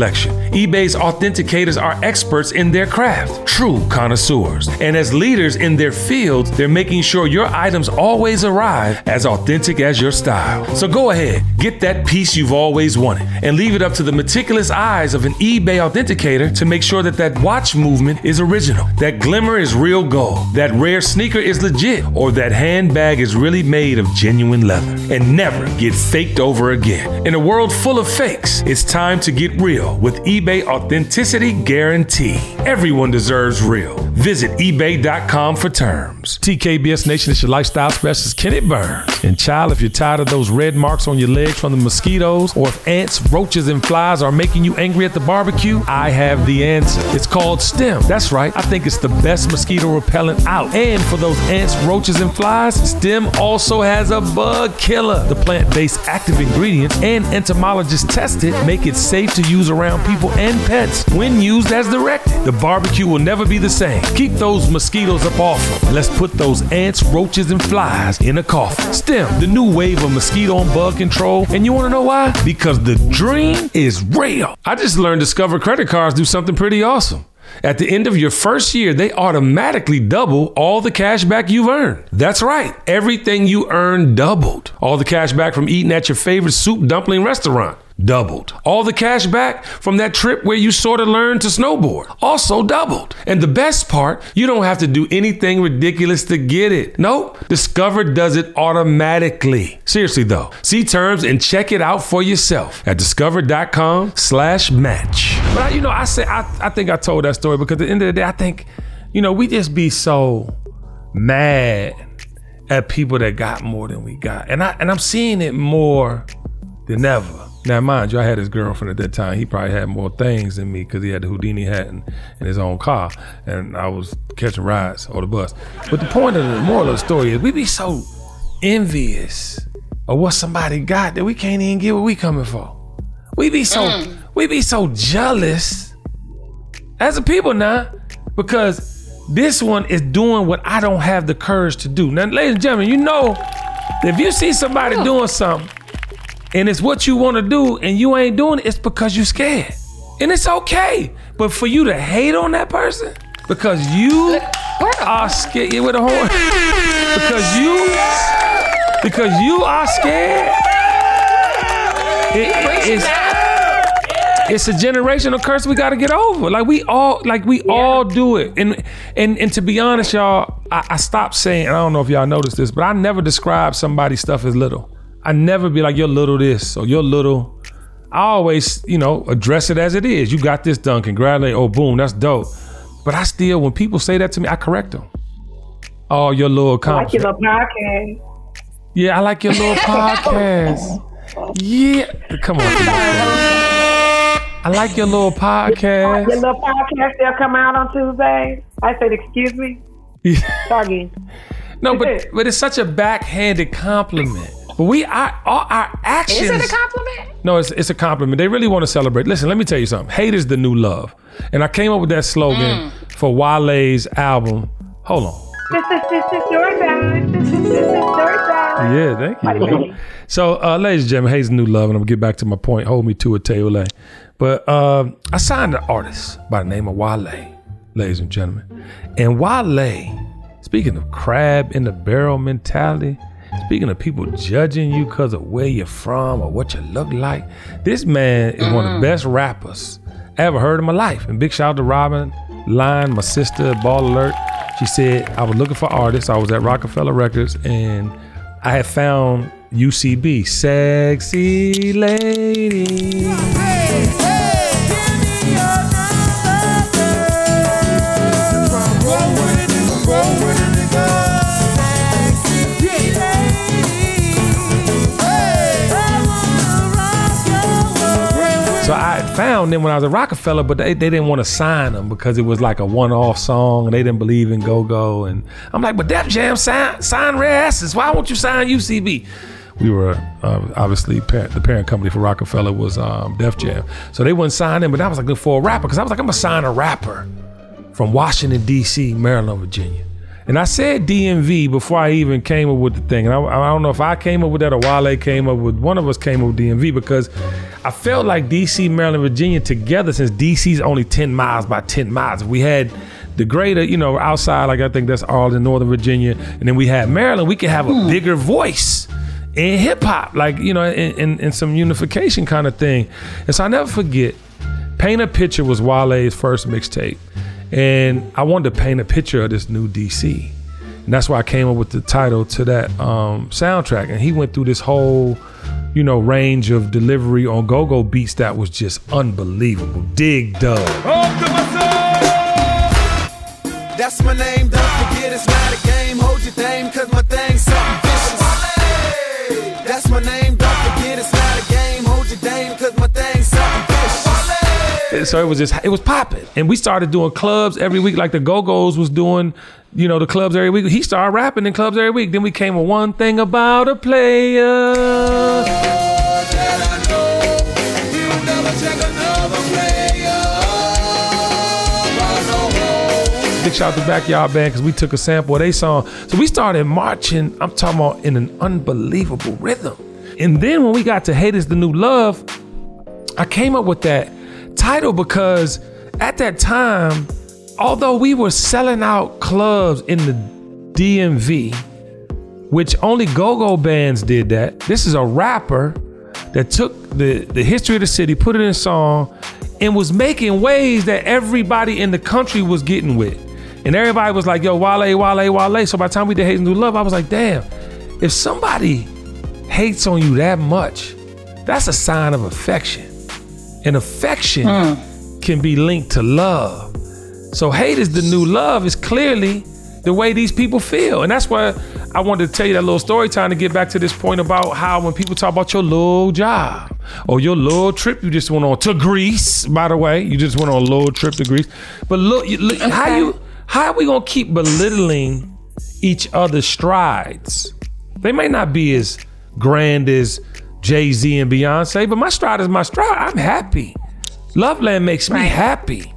eBay's authenticators are experts in their craft, true connoisseurs. And as leaders in their field, they're making sure your items always arrive as authentic as your style. So go ahead, get that piece you've always wanted, and leave it up to the meticulous eyes of an eBay authenticator to make sure that that watch movement is original, that glimmer is real gold, that rare sneaker is legit, or that handbag is really made of genuine leather, and never get faked over again. In a world full of fakes, it's time to get real with eBay Authenticity Guarantee. Everyone deserves real. Visit eBay.com for terms. TKBS Nation is your lifestyle specialist, Kenneth Burns. And child, if you're tired of those red marks on your legs from the mosquitoes, or if ants, roaches, and flies are making you angry at the barbecue, I have the answer. It's called STEM. That's right. I think it's the best mosquito repellent out. And for those ants, roaches, and flies, STEM also has a bug killer. The plant-based active ingredients and entomologists tested make it safe to use around people and pets when used as directed. The barbecue will never be the same. Keep those mosquitoes up off them. Let's put those ants, roaches, and flies in a coffin. STEM, the new wave of mosquito and bug control. And you want to know why? Because the dream is real. I just learned Discover credit cards do something pretty awesome. At the end of your first year, they automatically double all the cash back you've earned. That's right. Everything you earn doubled. All the cash back from eating at your favorite soup dumpling restaurant doubled. All the cash back from that trip where you sort of learned to snowboard also doubled. And the best part, you don't have to do anything ridiculous to get it. Nope. Discover does it automatically. Seriously though, see terms and check it out for yourself at discover.com slash match. But I, you know, I say I, I think I told that story because at the end of the day, I think, you know, we just be so mad at people that got more than we got. And I and I'm seeing it more than ever. Now, mind you, I had his girlfriend at that time. He probably had more things than me because he had the Houdini hat and, and his own car, and I was catching rides or the bus. But the point of the moral of the story is we be so envious of what somebody got that we can't even get what we coming for. We be so mm. we be so jealous as a people now because this one is doing what I don't have the courage to do. Now, ladies and gentlemen, you know if you see somebody doing something and it's what you want to do and you ain't doing it, it's because you're scared. And it's okay. But for you to hate on that person because you are scared yeah, with a horn. because you because you are scared. it- it's, it's a generational curse we gotta get over. Like we all like we all do it. And and and to be honest, y'all, I, I stopped saying, I don't know if y'all noticed this, but I never describe somebody's stuff as little. I never be like, you're little this or you're little. I always, you know, address it as it is. You got this done. Congratulate. Oh, boom, that's dope. But I still, when people say that to me, I correct them. Oh, your little I like your little podcast. Yeah, I like your little <laughs> podcast. Yeah, come on. I like your little podcast. Your little podcast still come out on Tuesday. I said, excuse me. <laughs> Again. No, but <laughs> but it's such a backhanded compliment. But we our all our actions. Is it a compliment? No, it's, it's a compliment. They really want to celebrate. Listen, let me tell you something. Hate is the new love. And I came up with that slogan for Wale's album. Hold on. This is this is your time. This is this is your time. Yeah, thank you. so, uh, ladies and gentlemen, Hayes New Love, and I'm gonna get back to my point. Hold me to it, Taylor. But uh, I signed an artist by the name of Wale, ladies and gentlemen. And Wale, speaking of crab in the barrel mentality, speaking of people judging you because of where you're from or what you look like, this man is one of the mm. best rappers I ever heard in my life. And big shout out to Robin Line, my sister, Ball Alert. She said I was looking for artists. I was at Rockefeller Records and I had found UCB, sexy lady. So them when I was at Rockefeller, but they, they didn't want to sign them because it was like a one-off song and they didn't believe in go-go. And I'm like, but Def Jam sign, sign Rare Essence. Why won't you sign UCB? We were uh, obviously parent, the parent company for Rockefeller was um, Def Jam, so they wouldn't sign them. But I was like, for a rapper, because I was like, I'm gonna sign a rapper from Washington D.C., Maryland, Virginia. And I said DMV before I even came up with the thing. And I, I don't know if I came up with that or Wale came up with one of us came up with DMV because I felt like DC, Maryland, Virginia together since DC's only 10 miles by 10 miles. If we had the greater, you know, outside, like I think that's all in Northern Virginia, and then we had Maryland, we could have a bigger voice in hip hop, like, you know, in, in, in some unification kind of thing. And so I never forget, Paint a Picture was Wale's first mixtape. And I wanted to paint a picture of this new DC. And that's why I came up with the title to that um, soundtrack. And he went through this whole, you know, range of delivery on go-go beats that was just unbelievable. Dig Dug. That's my name, So it was just, it was popping. And we started doing clubs every week, like the Go-Go's was doing, you know, the clubs every week. He started rapping in clubs every week. Then we came with one thing about a player. Big shout out to Backyard Band because we took a sample of their song. So we started marching, I'm talking about in an unbelievable rhythm. And then when we got to Hate is the New Love, I came up with that title because at that time, although we were selling out clubs in the DMV, which only go-go bands did that. This is a rapper that took the, the history of the city, put it in song, and was making waves that everybody in the country was getting with. And everybody was like, yo, Wale, Wale, Wale. So by the time we did Hate and New Love, I was like, damn, if somebody hates on you that much, that's a sign of affection. And affection can be linked to love. So hate is the new love is clearly the way these people feel. And that's why I wanted to tell you that little story time to get back to this point about how when people talk about your little job or your little trip you just went on to Greece, by the way, you just went on a little trip to Greece. But look, look how you how are we gonna keep belittling each other's strides? They may not be as grand as Jay-Z and Beyonce, but my stride is my stride. I'm happy. Loveland makes me happy.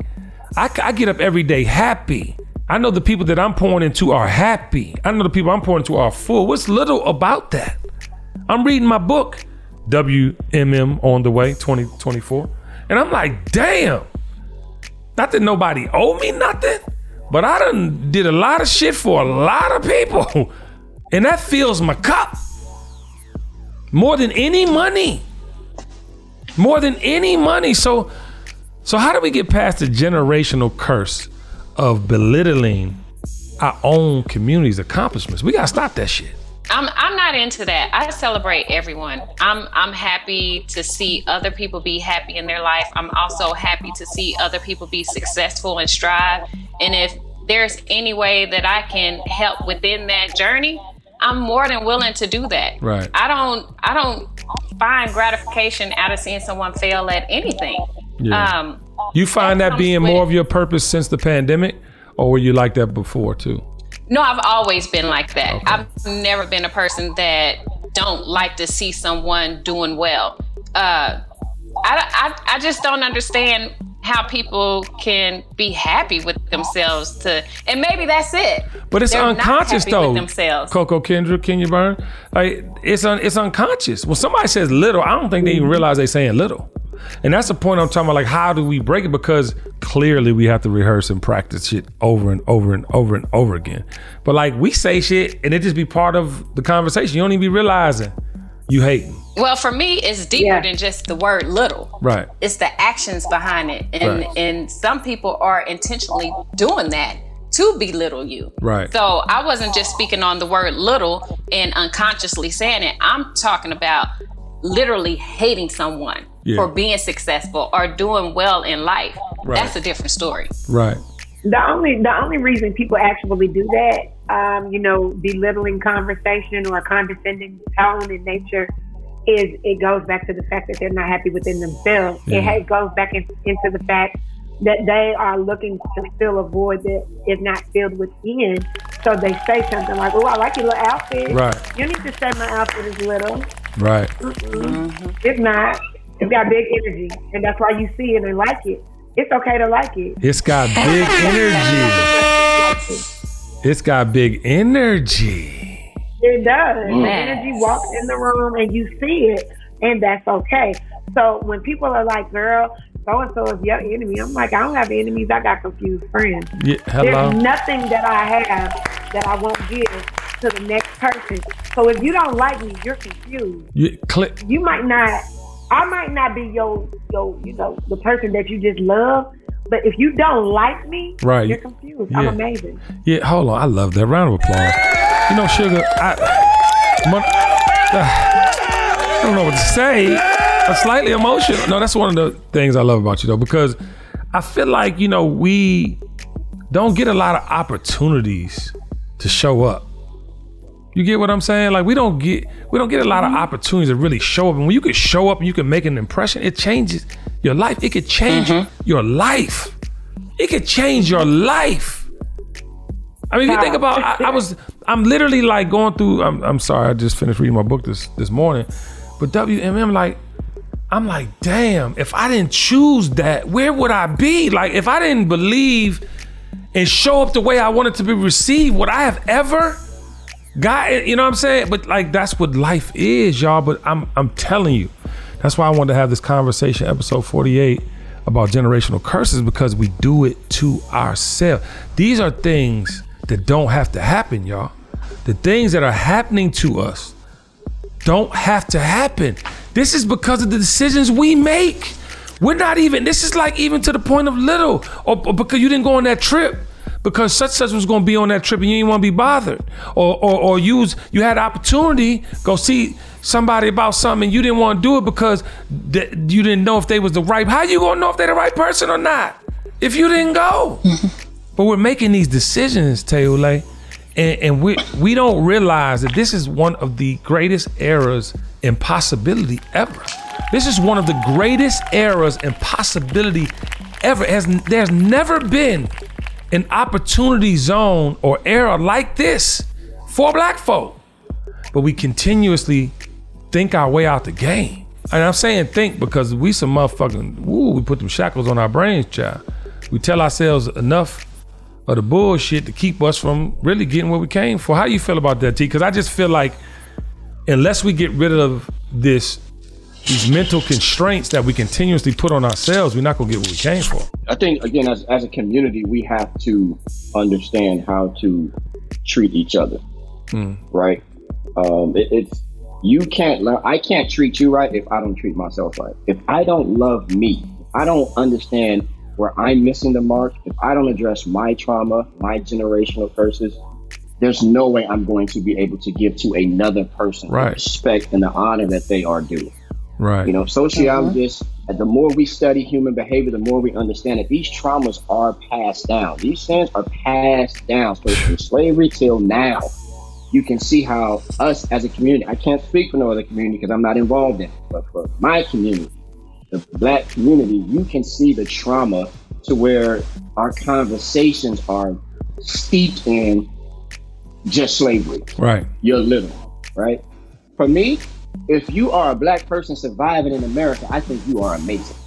I, I get up every day happy. I know the people that I'm pouring into are happy. I know the people I'm pouring into are full. What's little about that? I'm reading my book, WMM on the way 2024, and I'm like, damn. Not that nobody owe me nothing, but I done did a lot of shit for a lot of people, <laughs> and that fills my cup more than any money. More than any money. So, so how do we get past the generational curse of belittling our own community's accomplishments. We gotta stop that shit. I'm I'm not into that. I celebrate everyone. I'm I'm happy to see other people be happy in their life. I'm also happy to see other people be successful and strive. And if there's any way that I can help within that journey, I'm more than willing to do that. Right. I don't I don't find gratification out of seeing someone fail at anything. Yeah. Um You find that comes being with- more of your purpose since the pandemic, or were you like that before too? No, I've always been like that. Okay. I've never been a person that don't like to see someone doing well. Uh, I, I, I just don't understand how people can be happy with themselves to, and maybe that's it. But it's They're unconscious though. Themselves. Coco Kendra, Kenya Burn. Like it's un, it's unconscious. When somebody says little, I don't think they even realize they're saying little. And that's the point I'm talking about. Like, how do we break it? Because clearly we have to rehearse and practice shit over and over and over and over again. But like we say shit and it just be part of the conversation. You don't even be realizing you hating. Well, for me, it's deeper Yeah. than just the word little. Right. It's the actions behind it, and Right. and some people are intentionally doing that to belittle you. Right. So I wasn't just speaking on the word little and unconsciously saying it. I'm talking about literally hating someone Yeah. for being successful or doing well in life. Right. That's a different story. Right. The only the only reason people actually do that, um, you know, belittling conversation or condescending tone in nature, is it goes back to the fact that they're not happy within themselves. It, goes back in, into the fact that they are looking to fill a void that is not filled within. So they say something like, "Oh, I like your little outfit." Right. You need to say my outfit is little. Right. It's not. It's got big energy, and that's why you see it and like it. It's okay to like it. It's got big energy. <laughs> It's got big energy. It does. Mm. The energy walks in the room and you see it, and that's okay. So when people are like, girl, so and so is your enemy, I'm like, I don't have enemies. I got confused friends. Yeah, hello. There's nothing that I have that I won't give to the next person. So if you don't like me, you're confused. You click. You might not, I might not be your, your, you know, the person that you just love. But if you don't like me, Right. you're confused. Yeah. I'm amazing. Yeah, hold on. I love that round of applause. You know, sugar. I, mon- uh, I don't know what to say. I'm slightly emotional. No, that's one of the things I love about you though, because I feel like you know we don't get a lot of opportunities to show up. You get what I'm saying? Like we don't get we don't get a lot of mm-hmm. opportunities to really show up. And when you can show up and you can make an impression, it changes your life. It could change mm-hmm. your life. It could change your life. I mean, if you think about, I, I was, I'm literally like going through. I'm, I'm sorry, I just finished reading my book this this morning, but WMM, like, I'm like, damn, if I didn't choose that, where would I be? Like, if I didn't believe and show up the way I wanted to be received, would I have ever got it? Eh, you know what I'm saying? But like, that's what life is, y'all. But I'm, I'm telling you, that's why I wanted to have this conversation, episode 48, about generational curses because we do it to ourselves. These are things that don't have to happen, y'all. The things that are happening to us don't have to happen. This is because of the decisions we make. We're not even, this is like even to the point of little, or, or because you didn't go on that trip. Because such such was going to be on that trip and you didn't want to be bothered, or or or use you had opportunity go see somebody about something and you didn't want to do it because th- you didn't know if they was the right. How you gonna know if they're the right person or not if you didn't go? <laughs> But we're making these decisions, Teule, and, and we we don't realize that this is one of the greatest errors in possibility ever. This is one of the greatest errors in possibility ever. Has there's never been an opportunity zone or era like this for black folk. But we continuously think our way out the game. And I'm saying think because we some motherfucking woo, we put them shackles on our brains, child. We tell ourselves enough of the bullshit to keep us from really getting what we came for. How you feel about that, T? Because I just feel like unless we get rid of this these mental constraints that we continuously put on ourselves, we're not gonna get what we came for. I think again, as as a community, we have to understand how to treat each other, right? Um, it, it's you can't. I can't treat you right if I don't treat myself right. If I don't love me, if I don't understand where I'm missing the mark, if I don't address my trauma, my generational curses, there's no way I'm going to be able to give to another person Right. the respect and the honor that they are due. Right. You know, sociologists, and the more we study human behavior, the more we understand that these traumas are passed down. These sins are passed down. So from slavery till now, you can see how us as a community, I can't speak for no other community because I'm not involved in it, but for my community, the black community, you can see the trauma to where our conversations are steeped in just slavery right. you're little, right? For me, if you are a black person surviving in America, I think you are amazing.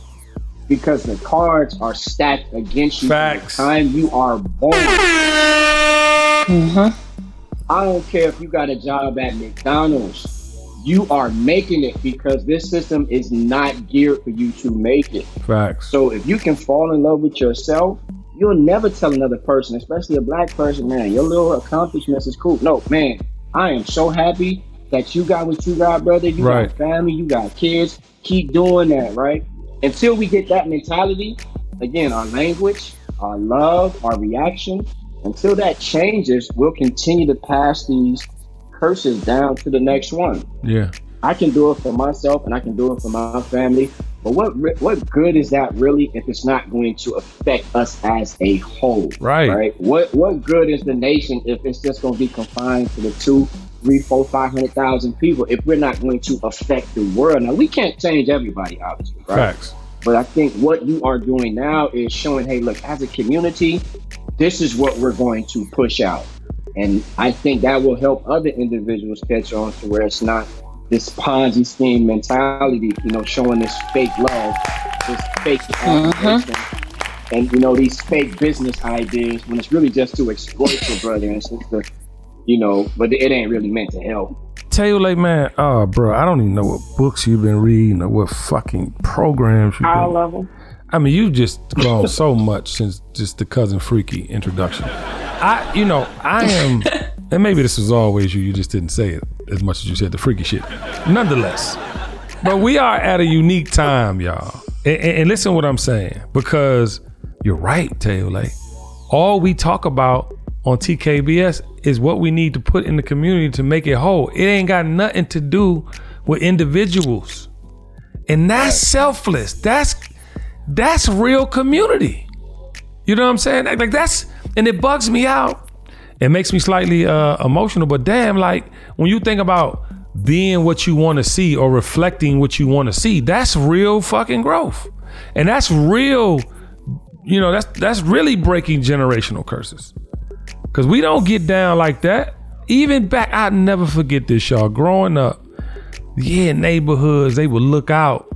Because the cards are stacked against you Facts. from the time you are born. Mm-hmm. I don't care if you got a job at McDonald's. You are making it because this system is not geared for you to make it. Facts. So if you can fall in love with yourself, you'll never tell another person, especially a black person, man, your little accomplishments is cool. No, man, I am so happy that you got what you got, brother. You Right. got family, you got kids. Keep doing that, right? Until we get that mentality, again, our language, our love, our reaction, until that changes, we'll continue to pass these curses down to the next one. Yeah. I can do it for myself and I can do it for my family. But what what good is that really if it's not going to affect us as a whole? Right. Right. What what good is the nation if it's just going to be confined to the two, three, four, five hundred thousand people if we're not going to affect the world? Now we can't change everybody, obviously, right? Facts. But I think what you are doing now is showing, hey, look, as a community, this is what we're going to push out. And I think that will help other individuals catch on to where it's not this Ponzi scheme mentality, you know, showing this fake love, this fake mm-hmm. admiration, and, you know, these fake business ideas when it's really just to exploit your brother and sister, you know, but it ain't really meant to help. Taylor Lake, man, oh, bro, I don't even know what books you've been reading or what fucking programs you've All been. of them. I mean, you've just grown so much since just the cousin freaky introduction. I, you know, I am, <laughs> and maybe this was always you. You just didn't say it as much as you said the freaky shit. Nonetheless, but we are at a unique time, y'all. And, and- and listen what I'm saying because you're right, Taylor Lake. All we talk about on TKBS is what we need to put in the community to make it whole. It ain't got nothing to do with individuals. And that's selfless. That's that's real community. You know what I'm saying? Like, that's and it bugs me out. It makes me slightly uh, emotional, but damn, like when you think about being what you want to see or reflecting what you want to see, that's real fucking growth. And that's real, you know, that's that's really breaking generational curses. Cause we don't get down like that. Even back, I never forget this, y'all. Growing up, yeah, neighborhoods, they would look out.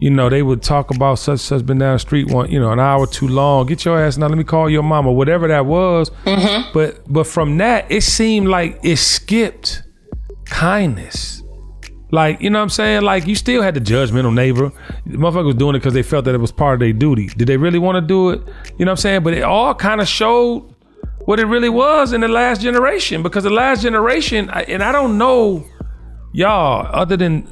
You know, they would talk about such such been down the street one, you know, an hour too long. Get your ass now. Let me call your mama, whatever that was. Mm-hmm. But but from that, it seemed like it skipped kindness. Like, you know what I'm saying? Like, you still had the judgmental neighbor. The motherfucker was doing it because they felt that it was part of their duty. Did they really want to do it? You know what I'm saying? But it all kind of showed what it really was in the last generation because the last generation, and I don't know y'all, other than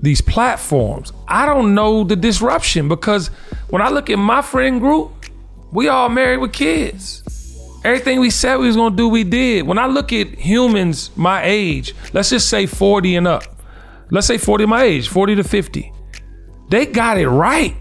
these platforms, I don't know the disruption because when I look at my friend group, we all married with kids. Everything we said we was gonna do, we did. When I look at humans my age, let's just say 40 and up. Let's say 40 my age, 40 to 50. They got it right.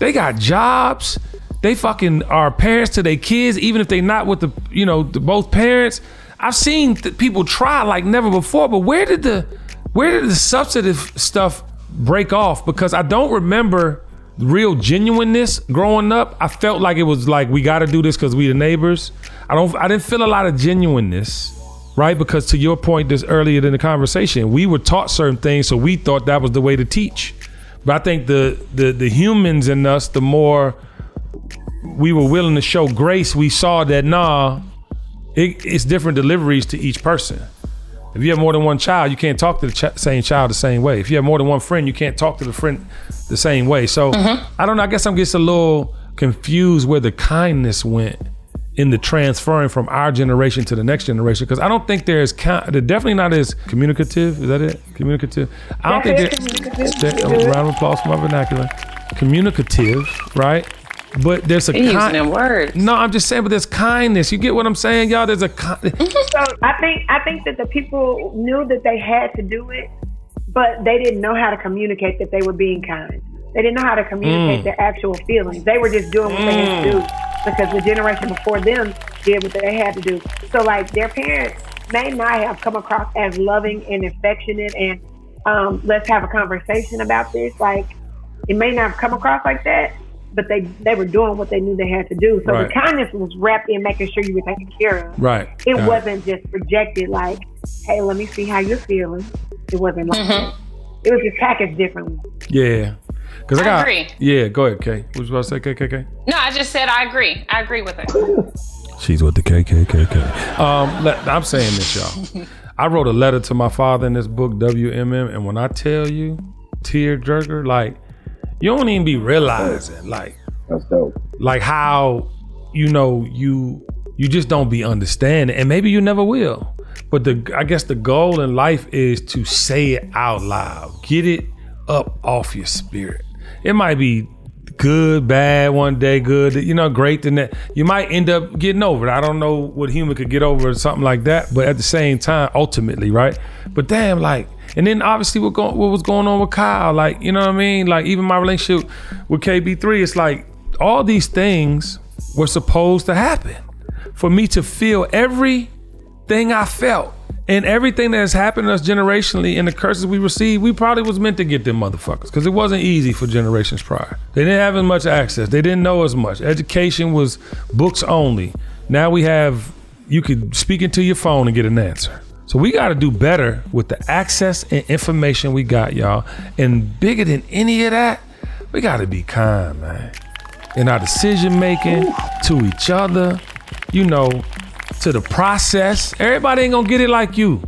They got jobs. They fucking are parents to their kids, even if they not with the, you know, the, both parents. I've seen th- people try like never before, but where did the, where did the substantive stuff break off? Because I don't remember real genuineness growing up. I felt like it was like we got to do this because we the neighbors. I don't. I didn't feel a lot of genuineness, right? Because to your point, this earlier in the conversation, we were taught certain things, so we thought that was the way to teach. But I think the the the humans in us, the more we were willing to show grace, we saw that nah, it, it's different deliveries to each person. If you have more than one child, you can't talk to the ch- same child the same way. If you have more than one friend, you can't talk to the friend the same way. So mm-hmm. I don't know. I guess I'm just a little confused where the kindness went in the transferring from our generation to the next generation because I don't think there's con- they're definitely not as communicative. Is that it? Communicative. I don't think they're, communicative. they're- a round of applause for my vernacular. Communicative, right? But there's a He using kind. them words. No, I'm just saying, but there's kindness. You get what I'm saying, y'all? There's a ki- <laughs> So I think I think that the people knew that they had to do it, but they didn't know how to communicate that they were being kind. They didn't know how to communicate their actual feelings. They were just doing what they had to do because the generation before them did what they had to do. So like their parents may not have come across as loving and affectionate and um, let's have a conversation about this. Like it may not have come across like that, but they they were doing what they knew they had to do. So Right. the kindness was wrapped in making sure you were taken care of right. it Got wasn't just projected like, hey, let me see how you're feeling. It wasn't like that. It was just packaged differently. Yeah. Because I, I got. agree. Yeah, go ahead, Kay. What was you about to say, KKK? No, I just said I agree. I agree with it. She's with the KKKK. Um, let- I'm saying this, y'all. <laughs> I wrote a letter to my father in this book, WMM, and when I tell you, tear jerker, like you don't even be realizing, like, That's dope. like how you know you you just don't be understanding, and maybe you never will. But the I guess the goal in life is to say it out loud, get it up off your spirit. It might be good, bad one day, good, you know, great the next. You might end up getting over it. I don't know what human could get over something like that, but at the same time, ultimately, right? But damn, like, and then obviously what going what was going on with Kyle, like, you know what I mean? Like even my relationship with KB3, it's like all these things were supposed to happen for me to feel everything I felt and everything that has happened to us generationally and the curses we received, we probably was meant to get them motherfuckers because it wasn't easy for generations prior. They didn't have as much access. They didn't know as much. Education was books only. Now we have you could speak into your phone and get an answer. So we got to do better with the access and information we got, y'all. And bigger than any of that, we got to be kind, man in our decision making to each other, you know, to the process. Everybody ain't gonna get it like you.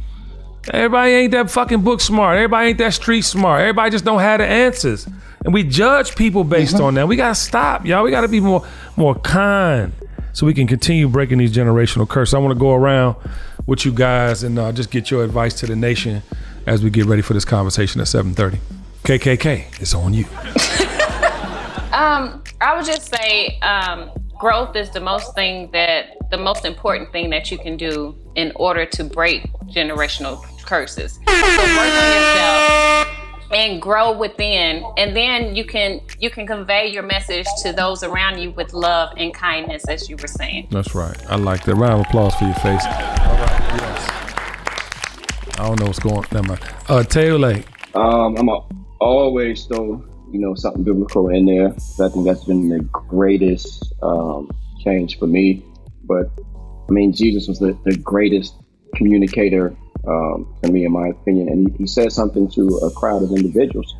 Everybody ain't that fucking book smart. Everybody ain't that street smart. Everybody just don't have the answers. And we judge people based mm-hmm. on that. We gotta stop, y'all. We gotta be more more kind so we can continue breaking these generational curses. I want to go around with you guys and uh, just get your advice to the nation as we get ready for this conversation at 7:30. KKK, it's on you. <laughs> Um, I would just say um, growth is the most thing that the most important thing that you can do in order to break generational curses. So work on yourself and grow within, and then you can you can convey your message to those around you with love and kindness, as you were saying. That's right. I like that. Round of applause for your face. All right. Yes. I don't know what's going on. Never mind. Uh, Taylor, Um, I'm a, always throw you know something biblical in there. I think that's been the greatest um, change for me. But I mean, Jesus was the, the greatest communicator um, to me, in my opinion, and he, he said something to a crowd of individuals.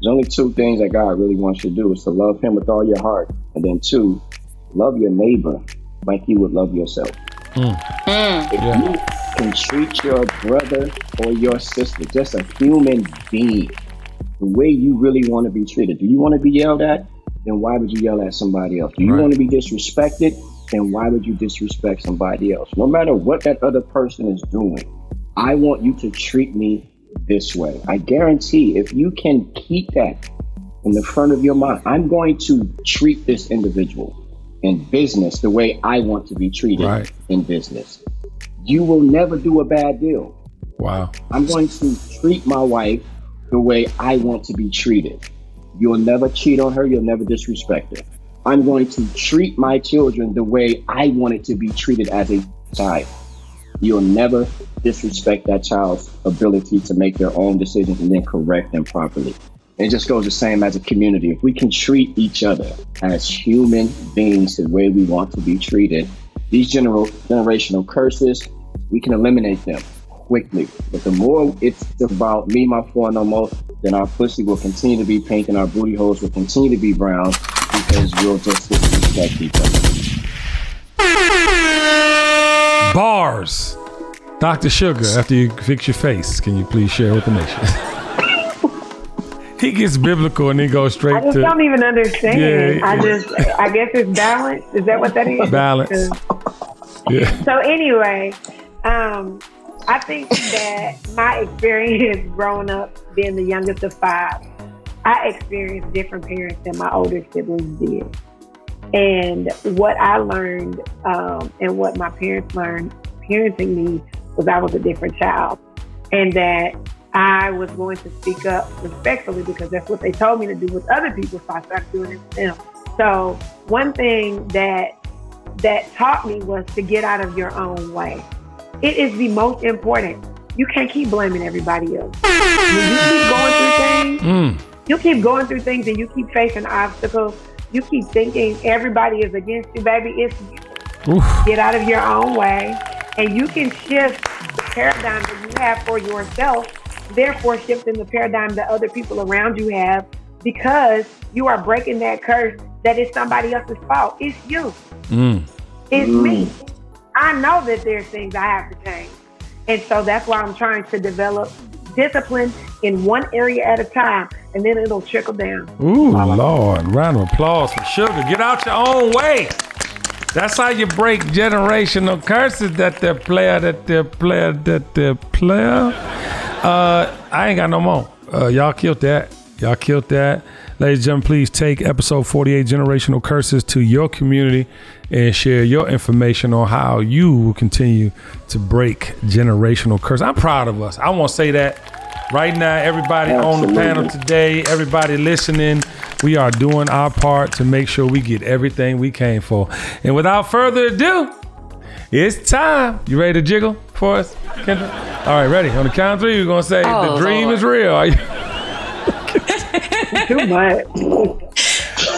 There's only two things that God really wants you to do: is to love Him with all your heart, and then two, love your neighbor like you would love yourself. If you can treat your brother or your sister, just a human being, the way you really want to be treated. Do you want to be yelled at? Then why would you yell at somebody else? Do you Right. want to be disrespected? Then why would you disrespect somebody else? No matter what that other person is doing, I want you to treat me this way. I guarantee if you can keep that in the front of your mind, I'm going to treat this individual in business the way I want to be treated Right. in business. You will never do a bad deal. wow. I'm going to treat my wife the way I want to be treated. You'll never cheat on her, you'll never disrespect her. I'm going to treat my children the way I want it to be treated as a child. You'll never disrespect that child's ability to make their own decisions and then correct them properly. It just goes the same as a community. If we can treat each other as human beings the way we want to be treated, these general generational curses, we can eliminate them quickly. But the more it's about me, my four, no more, then our pussy will continue to be pink and our booty holes will continue to be brown because we'll just disrespect each other. Bars. Dr. Sugar, after you fix your face, can you please share with the nation? <laughs> he gets biblical and he goes straight I just to don't even understand. Yeah, I yeah. just, I guess it's balance. Is that what that is? balance. Yeah. So anyway, um, I think that my experience growing up, being the youngest of five, I experienced different parents than my older siblings did. And what I learned um, and what my parents learned parenting me was I was a different child. And that I was going to speak up respectfully because that's what they told me to do with other people. So I started doing it with them. So one thing that that taught me was to get out of your own way. It is the most important. You can't keep blaming everybody else. When you keep going through things, Mm. you keep going through things and you keep facing obstacles. You keep thinking everybody is against you, baby. It's you. Oof. Get out of your own way, and you can shift the paradigm that you have for yourself. Therefore, shifting the paradigm that other people around you have, because you are breaking that curse that is somebody else's fault. It's you. Mm. It's me. I know that there's things I have to change. And so that's why I'm trying to develop discipline in one area at a time, and then it'll trickle down. Ooh, Lord. Round of applause for Sugar. Get out your own way. That's how you break generational curses that the player, that the player, that the player. Uh, I ain't got no more. Uh, y'all killed that. Y'all killed that. Ladies and gentlemen, please take episode 48 Generational Curses to your community and share your information on how you will continue to break generational curses. I'm proud of us. I want to say that right now, everybody on the panel today, everybody listening, we are doing our part to make sure we get everything we came for. And without further ado, it's time. You ready to jiggle for us, Kendra? All right, ready. On the count of three, we're going to say Oh, the dream Lord. is real. Are you? Too much.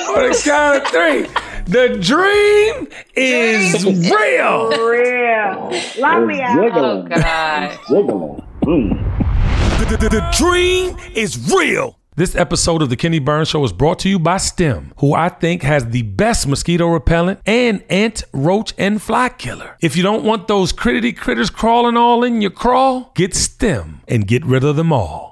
On the count of three, the dream is real. Real. Lock me out. Oh God. Jiggling. Mm. The, the, the dream is real. This episode of the Kenny Burns Show is brought to you by STEM, who I think has the best mosquito repellent and ant, roach, and fly killer. If you don't want those crittity critters crawling all in your crawl, get STEM and get rid of them all.